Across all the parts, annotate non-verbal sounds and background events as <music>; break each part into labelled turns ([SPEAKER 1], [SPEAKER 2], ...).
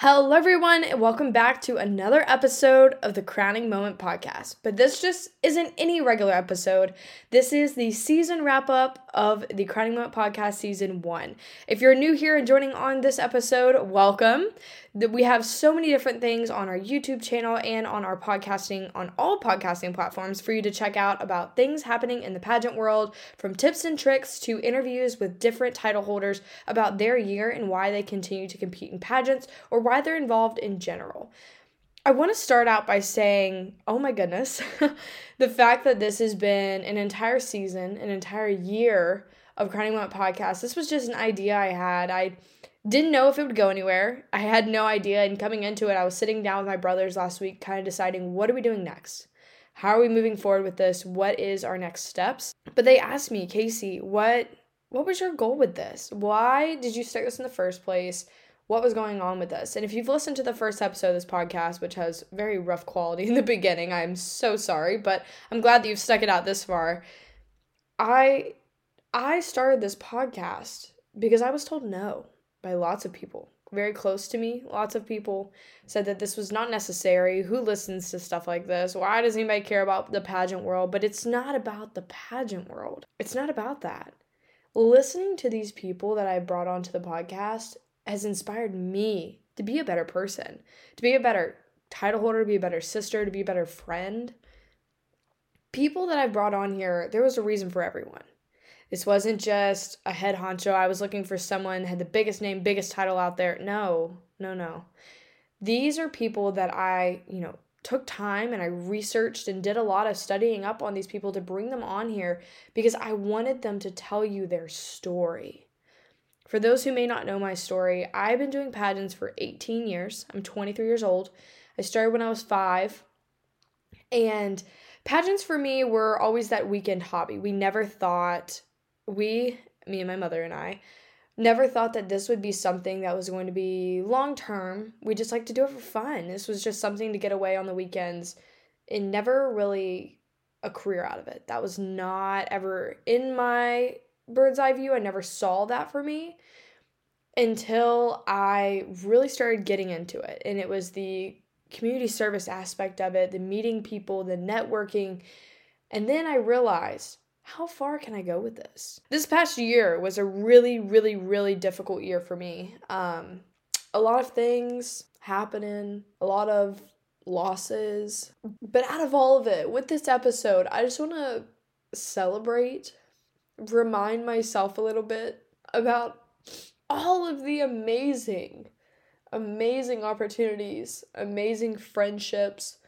[SPEAKER 1] Hello, everyone, and welcome back to another episode of the Crowning Moment podcast. But this just isn't any regular episode. This is the season wrap up of the Crowning Moment podcast season one. If you're new here and joining on this episode, welcome. We have so many different things on our YouTube channel and on our podcasting, on all podcasting platforms for you to check out about things happening in the pageant world, from tips and tricks to interviews with different title holders about their year and why they continue to compete in pageants or why they're involved in general. I want to start out by saying, oh my goodness, <laughs> the fact that this has been an entire season, an entire year of Crowning Moment podcast. This was just an idea I had. I didn't know if it would go anywhere. I had no idea. And coming into it, I was sitting down with my brothers last week, kind of deciding what are we doing next? How are we moving forward with this? What is our next steps? But they asked me, Casey, what what was your goal with this? Why did you start this in the first place? What was going on with us. And if you've listened to the first episode of this podcast, which has very rough quality in the beginning, I'm so sorry, but I'm glad that you've stuck it out this far. I I started this podcast because I was told no by lots of people very close to me. Lots of people said that this was not necessary. Who listens to stuff like this? Why does anybody care about the pageant world? But it's not about the pageant world. It's not about that. Listening to these people that I brought onto the podcast has inspired me to be a better person, to be a better title holder, to be a better sister, to be a better friend. People that I brought on here, there was a reason for everyone. This wasn't just a head honcho. I was looking for someone had the biggest name, biggest title out there. No, no, no. These are people that I, you know, took time and I researched and did a lot of studying up on these people to bring them on here because I wanted them to tell you their story. For those who may not know my story, I've been doing pageants for 18 years. I'm 23 years old. I started when I was five. And pageants for me were always that weekend hobby. We never thought, we, me and my mother and I, never thought that this would be something that was going to be long term. We just like to do it for fun. This was just something to get away on the weekends and never really a career out of it. That was not ever in my bird's eye view. I never saw that for me until I really started getting into it. And it was the community service aspect of it, the meeting people, the networking. And then I realized how far can I go with this? This past year was a really, really, really difficult year for me. Um, a lot of things happening, a lot of losses. But out of all of it, with this episode, I just want to celebrate remind myself a little bit about all of the amazing, amazing opportunities, amazing friendships,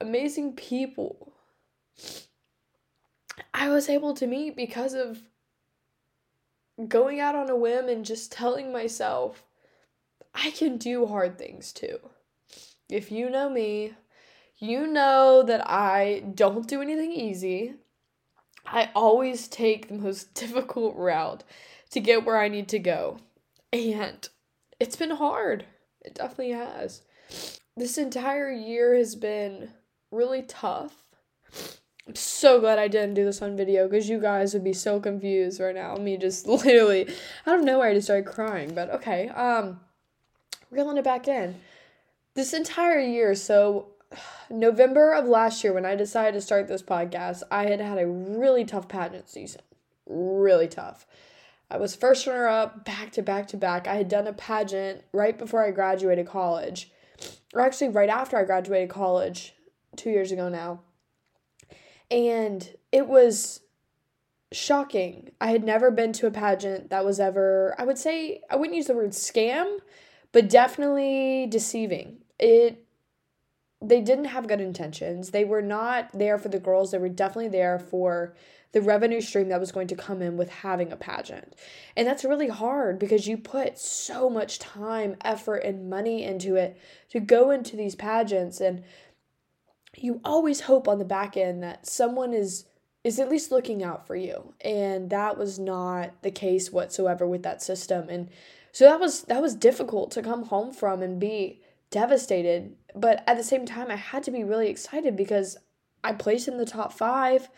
[SPEAKER 1] amazing people I was able to meet because of going out on a whim and just telling myself, I can do hard things too. If you know me, you know that I don't do anything easy. I always take the most <laughs> difficult route to get where I need to go. And it's been hard. It definitely has. This entire year has been really tough. I'm so glad I didn't do this on video because you guys would be so confused right now. Me just <laughs> literally out of nowhere I just started crying. But okay, um, reeling it back in. This entire year, so November of last year, when I decided to start this podcast, I had had a really tough pageant season. Really tough. I was first runner up back to back to back. I had done a pageant right before I graduated college, or actually right after I graduated college, two years ago now. And it was shocking. I had never been to a pageant that was ever, I would say, I wouldn't use the word scam, but definitely deceiving. It they didn't have good intentions. They were not there for the girls. They were definitely there for the revenue stream that was going to come in with having a pageant. And that's really hard because you put so much time, effort, and money into it to go into these pageants and you always hope on the back end that someone is is at least looking out for you. And that was not the case whatsoever with that system. And so that was that was difficult to come home from and be devastated. But at the same time, I had to be really excited because I placed in the top five.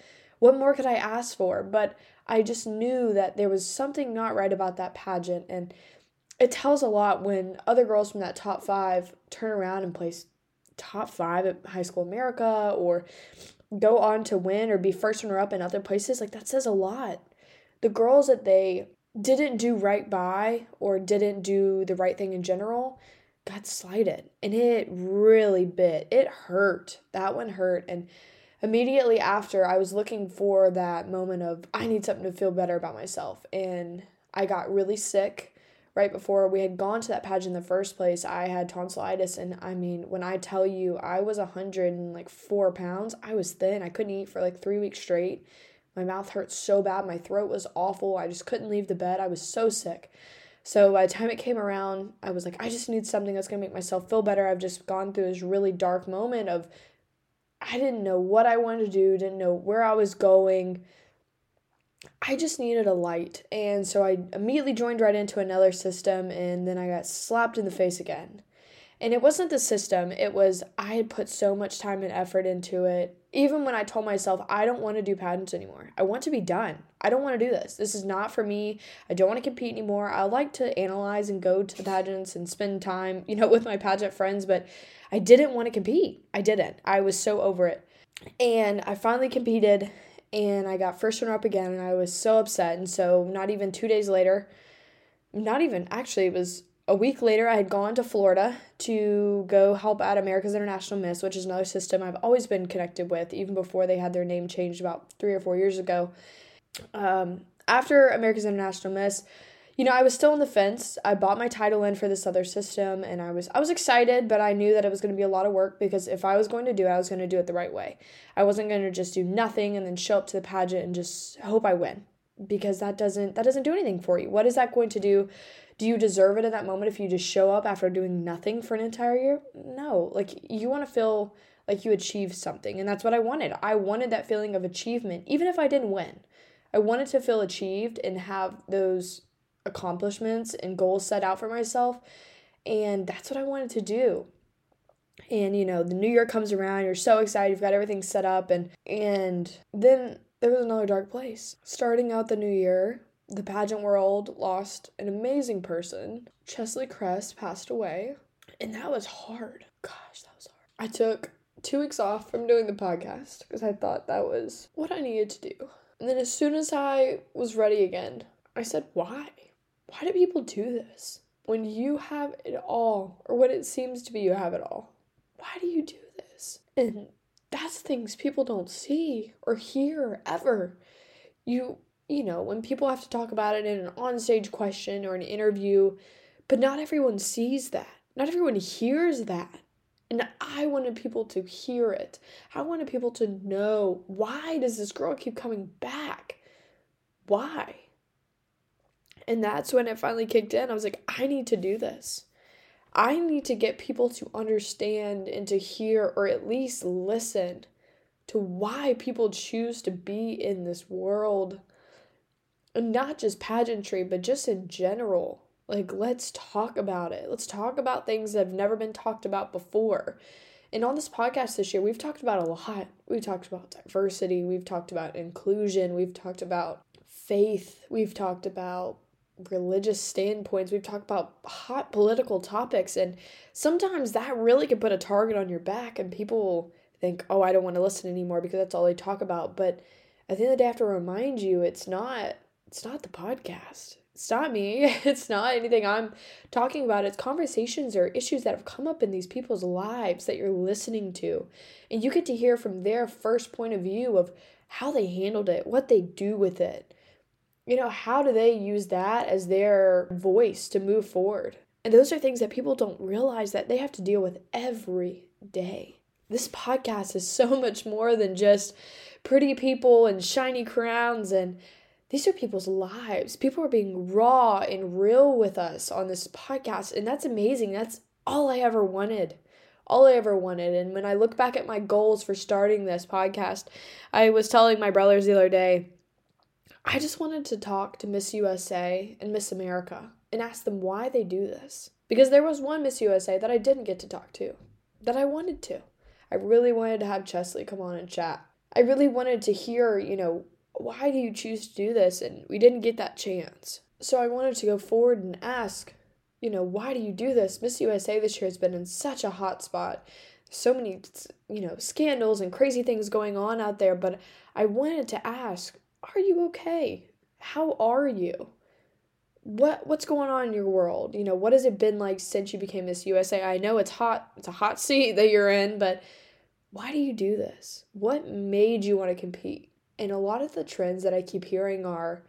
[SPEAKER 1] What more could I ask for? But I just knew that there was something not right about that pageant. And it tells a lot when other girls from that top five turn around and place top five at High School America or go on to win or be first runner up in other places. Like that says a lot. The girls that they didn't do right by or didn't do the right thing in general got slighted and it really bit. It hurt. That one hurt. And immediately after, I was looking for that moment of, I need something to feel better about myself. And I got really sick right before we had gone to that pageant in the first place, I had tonsillitis. And I mean, when I tell you I was a hundred and like four pounds, I was thin. I couldn't eat for like three weeks straight. My mouth hurt so bad. My throat was awful. I just couldn't leave the bed. I was so sick. So by the time it came around, I was like, I just need something that's gonna make myself feel better. I've just gone through this really dark moment of I didn't know what I wanted to do, didn't know where I was going. I just needed a light. And so I immediately joined right into another system and then I got slapped in the face again. And it wasn't the system, it was I had put so much time and effort into it. Even when I told myself, I don't want to do pageants anymore. I want to be done. I don't want to do this. This is not for me. I don't want to compete anymore. I like to analyze and go to the pageants and spend time, you know, <laughs> with my pageant friends, but I didn't want to compete. I didn't. I was so over it. And I finally competed and I got first runner up again, and I was so upset. And so, not even two days later, not even actually, it was a week later, I had gone to Florida to go help at America's International Miss, which is another system I've always been connected with, even before they had their name changed about three or four years ago. Um, after America's International Miss, you know, I was still on the fence. I bought my title in for this other system and I was I was excited, but I knew that it was going to be a lot of work because if I was going to do it, I was going to do it the right way. I wasn't going to just do nothing and then show up to the pageant and just hope I win because that doesn't that doesn't do anything for you. What is that going to do? Do you deserve it at that moment if you just show up after doing nothing for an entire year? No. Like you want to feel like you achieved something and that's what I wanted. I wanted that feeling of achievement even if I didn't win. I wanted to feel achieved and have those accomplishments and goals set out for myself. And that's what I wanted to do. And you know, the new year comes around, you're so excited, you've got everything set up and and then there was another dark place. Starting out the new year, the pageant world lost an amazing person. Cheslie Kryst passed away, and that was hard. Gosh, that was hard. I took two weeks off from doing the podcast because I thought that was what I needed to do. And then as soon as I was ready again, I said, why? Why do people do this? When you have it all, or what it seems to be you have it all, why do you do this? And that's things people don't see or hear ever. You, you know, when people have to talk about it in an onstage question or an interview, but not everyone sees that. Not everyone hears that. And I wanted people to hear it. I wanted people to know why does this girl keep coming back? Why? And that's when it finally kicked in. I was like, I need to do this. I need to get people to understand and to hear or at least listen to why people choose to be in this world. And not just pageantry, but just in general. Like, let's talk about it. Let's talk about things that have never been talked about before. And on this podcast this year, we've talked about a lot. We've talked about diversity, we've talked about inclusion, we've talked about faith, we've talked about religious standpoints. We've talked about hot political topics, and sometimes that really can put a target on your back, and people think, oh, I don't want to listen anymore because that's all they talk about. But at the end of the day, I have to remind you, it's not. It's not the podcast. It's not me. <laughs> It's not anything I'm talking about. It's conversations or issues that have come up in these people's lives that you're listening to. And you get to hear from their first point of view of how they handled it, what they do with it you know, how do they use that as their voice to move forward? And those are things that people don't realize that they have to deal with every day. This podcast is so <laughs> much more than just pretty people and shiny crowns and these are people's lives. People are being raw and real with us on this podcast, and that's amazing. That's all I ever wanted. All I ever wanted. And when I look back at my goals for starting this podcast, I was telling my brothers the other day, I just wanted to talk to Miss USA and Miss America and ask them why they do this. Because there was one Miss USA that I didn't get to talk to, that I wanted to. I really wanted to have Cheslie come on and chat. I really wanted to hear, you know, why do you choose to do this? And we didn't get that chance. So I wanted to go forward and ask you know, why do you do this? Miss USA this year has been in such a hot spot. So many, you know, scandals and crazy things going on out there. But I wanted to ask, are you okay? How are you? What what's going on in your world? You know, what has it been like since you became Miss USA? I know it's hot. It's a hot <laughs> seat that you're in, but why do you do this? What made you want to compete? And a lot of the trends that I keep hearing are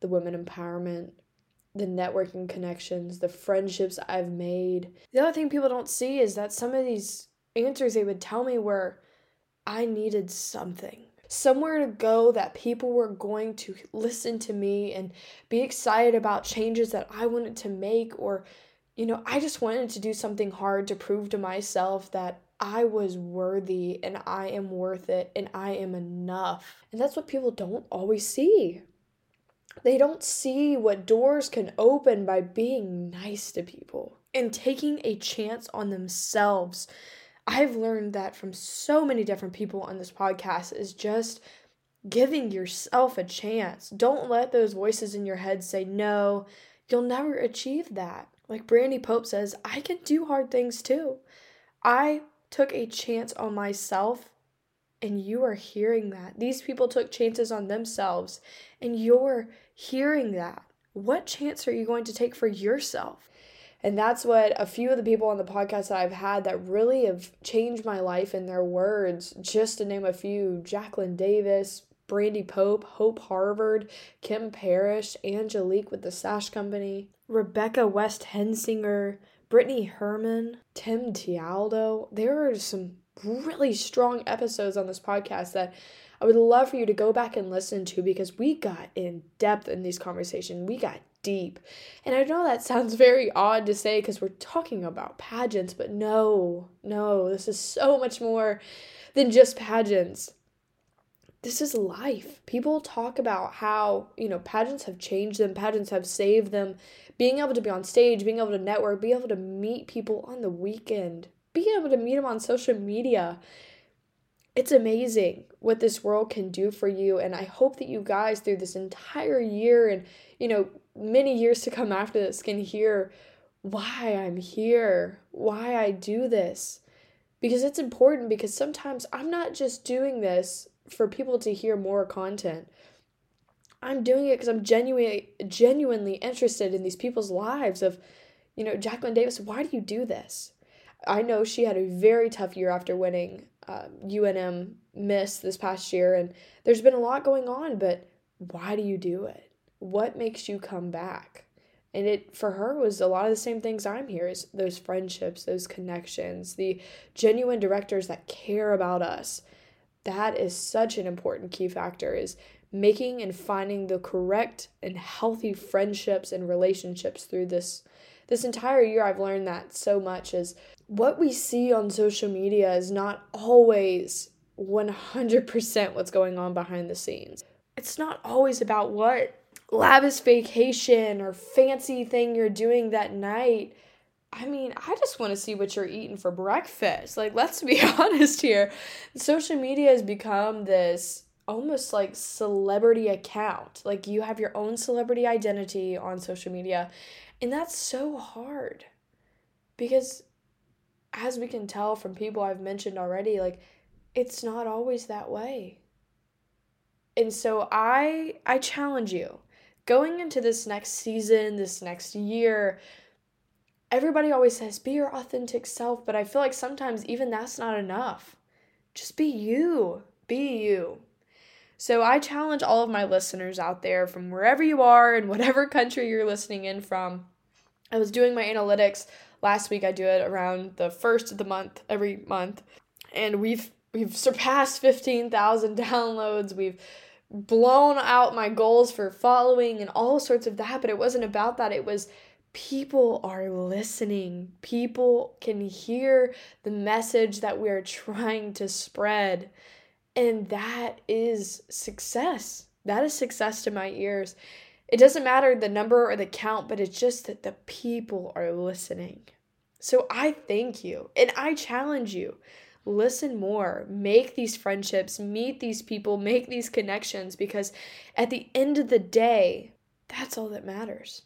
[SPEAKER 1] the women empowerment, the networking connections, the friendships I've made. The other thing people don't see is that some of these answers they would tell me were I needed something. Somewhere to go that people were going to listen to me and be excited about changes that I wanted to make, or, you know, I just wanted to do something hard to prove to myself that I was worthy and I am worth it and I am enough. And that's what people don't always see. They don't see what doors can open by being nice to people and taking a chance on themselves. I've learned that from so many different people on this podcast is just giving yourself a chance. Don't let those voices in your head say, no, you'll never achieve that. Like Brandy Pope says, I can do hard things too. I took a chance on myself and you are hearing that. These people took chances on themselves, and you're hearing that. What chance are you going to take for yourself? And that's what a few of the people on the podcast that I've had that really have changed my life in their words, just to name a few Jacqueline Davis, Brandy Pope, Hope Harvard, Kim Parrish, Angelique with the Sash Company, Rebecca West Hensinger, Brittany Herman, Tim Tialdo. There are some really strong episodes on this podcast that I would love for you to go back and listen to because we got in depth in these conversations. We got deep. And I know that sounds very odd to say because we're talking about pageants, but no, no, this is so much more than just pageants. This is life. People talk about how, you know, pageants have changed them, pageants have saved them. Being able to be on stage, being able to network, being able to meet people on the weekend, being able to meet them on social media. It's amazing what this world can do for you. And I hope that you guys, through this entire year and, you know, many years to come after this, can hear why I'm here, why I do this. Because it's important because sometimes I'm not just doing this for people to hear more content. I'm doing it because I'm genuinely genuinely interested in these people's lives of, you know, Jacqueline Davis, why do you do this? I know she had a very tough year after winning uh, UNM Miss this past year, and there's been a lot going on, but why do you do it? What makes you come back? And it for her was a lot of the same things I'm here is those friendships, those connections, the genuine directors that care about us. That is such an important key factor is making and finding the correct and healthy friendships and relationships through this this entire year I've learned that so much is what we see on social media is not always 100% what's going on behind the scenes. It's not always about what lavish vacation or fancy thing you're doing that night. I mean, I just want to see what you're eating for breakfast. Like, let's be <laughs> honest here. Social media has become this almost like celebrity account. Like, you have your own celebrity identity on social media, and that's so hard because, as we can tell from people I've mentioned already, like it's not always that way. And so I I challenge you going into this next season, this next year. Everybody always says be your authentic self, but I feel like sometimes even that's not enough. Just be you. Be you. So I challenge all of my listeners out there from wherever you are and whatever country you're listening in from. I was doing my analytics last week. I do it around the first of the month every month, and we've we've surpassed 15,000 <laughs> downloads. We've blown out my goals for following and all sorts of that, but it wasn't about that. It was people are listening. People can hear the message that we are trying to spread. And that is success. That is success to my ears. It doesn't matter the number or the count, but it's just that the people are listening. So I thank you and I challenge you. Listen more, make these friendships, meet these people, make these connections because at the end of the day, that's all that matters.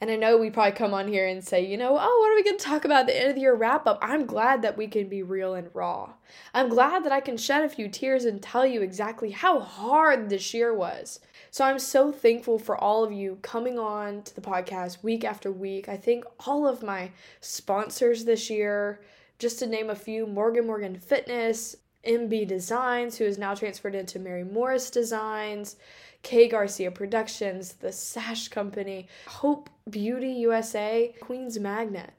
[SPEAKER 1] And I know we probably come on here and say, you know, oh, what are we going to talk about at the end of the year wrap up? I'm glad that we can be real and raw. I'm glad that I can shed a few tears and tell you exactly how hard this year was. So I'm so thankful for all of you coming on to the podcast week after week. I think all of my sponsors this year, just to name a few Morgan Morgan Fitness, MB Designs, who is now transferred into Mary Morris Designs, K Garcia Productions, The Sash Company, Hope Beauty USA, Queen's Magnet.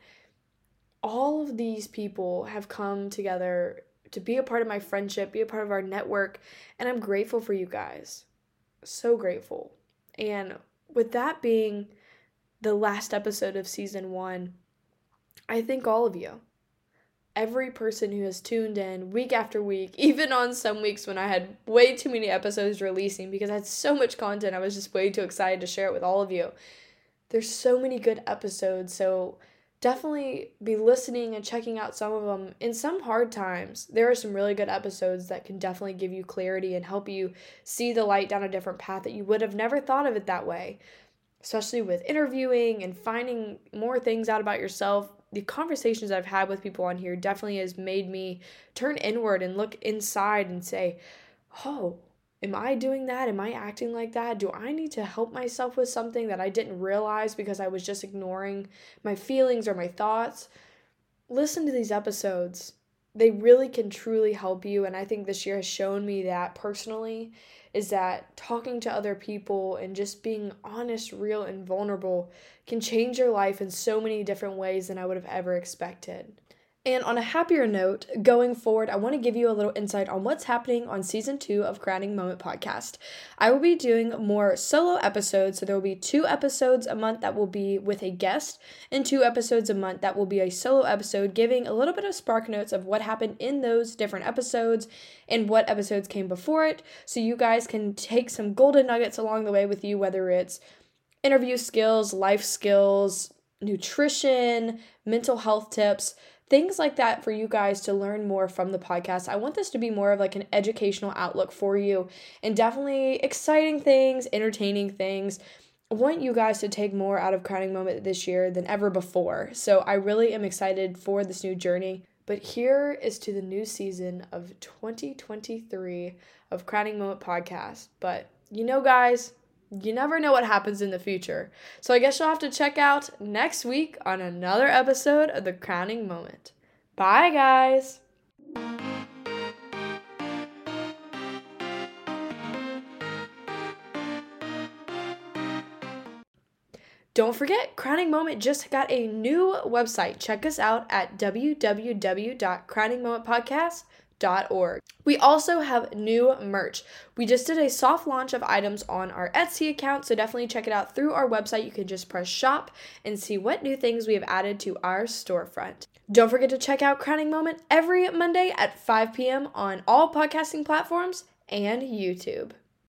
[SPEAKER 1] All of these people have come together to be a part of my friendship, be a part of our network, and I'm grateful for you guys. So grateful. And with that being the last episode of season one, I thank all of you every person who has tuned in week after week, <laughs> even on some weeks when I had way too many episodes releasing because I had so much content, I was just way too excited to share it with all of you. There's so many good episodes, so definitely be listening and checking out some of them. In some hard times, there are some really good episodes that can definitely give you clarity and help you see the light down a different path that you would have never thought of it that way. Especially with interviewing and finding more things out about yourself, the conversations I've had with people on here definitely has made me turn inward and look inside and say, oh, am I doing that? Am I acting like that? Do I need to help myself with something that I didn't realize because I was just ignoring my feelings or my thoughts? Listen to these episodes. They really can truly help you. And I think this year has shown me that personally is that talking to other people and just being honest, real, and vulnerable can change your life in so many different ways than I would have ever expected. And on a happier note, going forward, I want to give you a little insight on what's happening on season two of Crowning Moment podcast. I will be doing more solo episodes, so there will be two episodes a month that will be with a guest, and two episodes a month that will be a solo episode, giving a little bit of spark notes of what happened in those different episodes and what episodes came before it, so you guys can take some golden nuggets along the way with you, whether it's interview skills, life skills, nutrition, mental health tips things like that for you guys to learn more from the podcast. I want this to be more of like an educational outlook for you and definitely exciting things, entertaining things. I want you guys to take more out of Crowning Moment this year than ever before. So I really am excited for this new journey. But here is to the new season of 2023 of Crowning Moment podcast. But you know, guys, you never know what happens in the future. So I guess you'll have to check out next week on another episode of The Crowning Moment. Bye, guys. Don't forget, Crowning Moment just got a new website. Check us out at www.crowningmomentpodcast.com. We also have new merch. We just did a soft launch of items on our Etsy account, so definitely check it out through our website. You can just press shop and see what new things we have added to our storefront. Don't forget to check out Crowning Moment every Monday at 5 p.m. on all podcasting platforms and YouTube.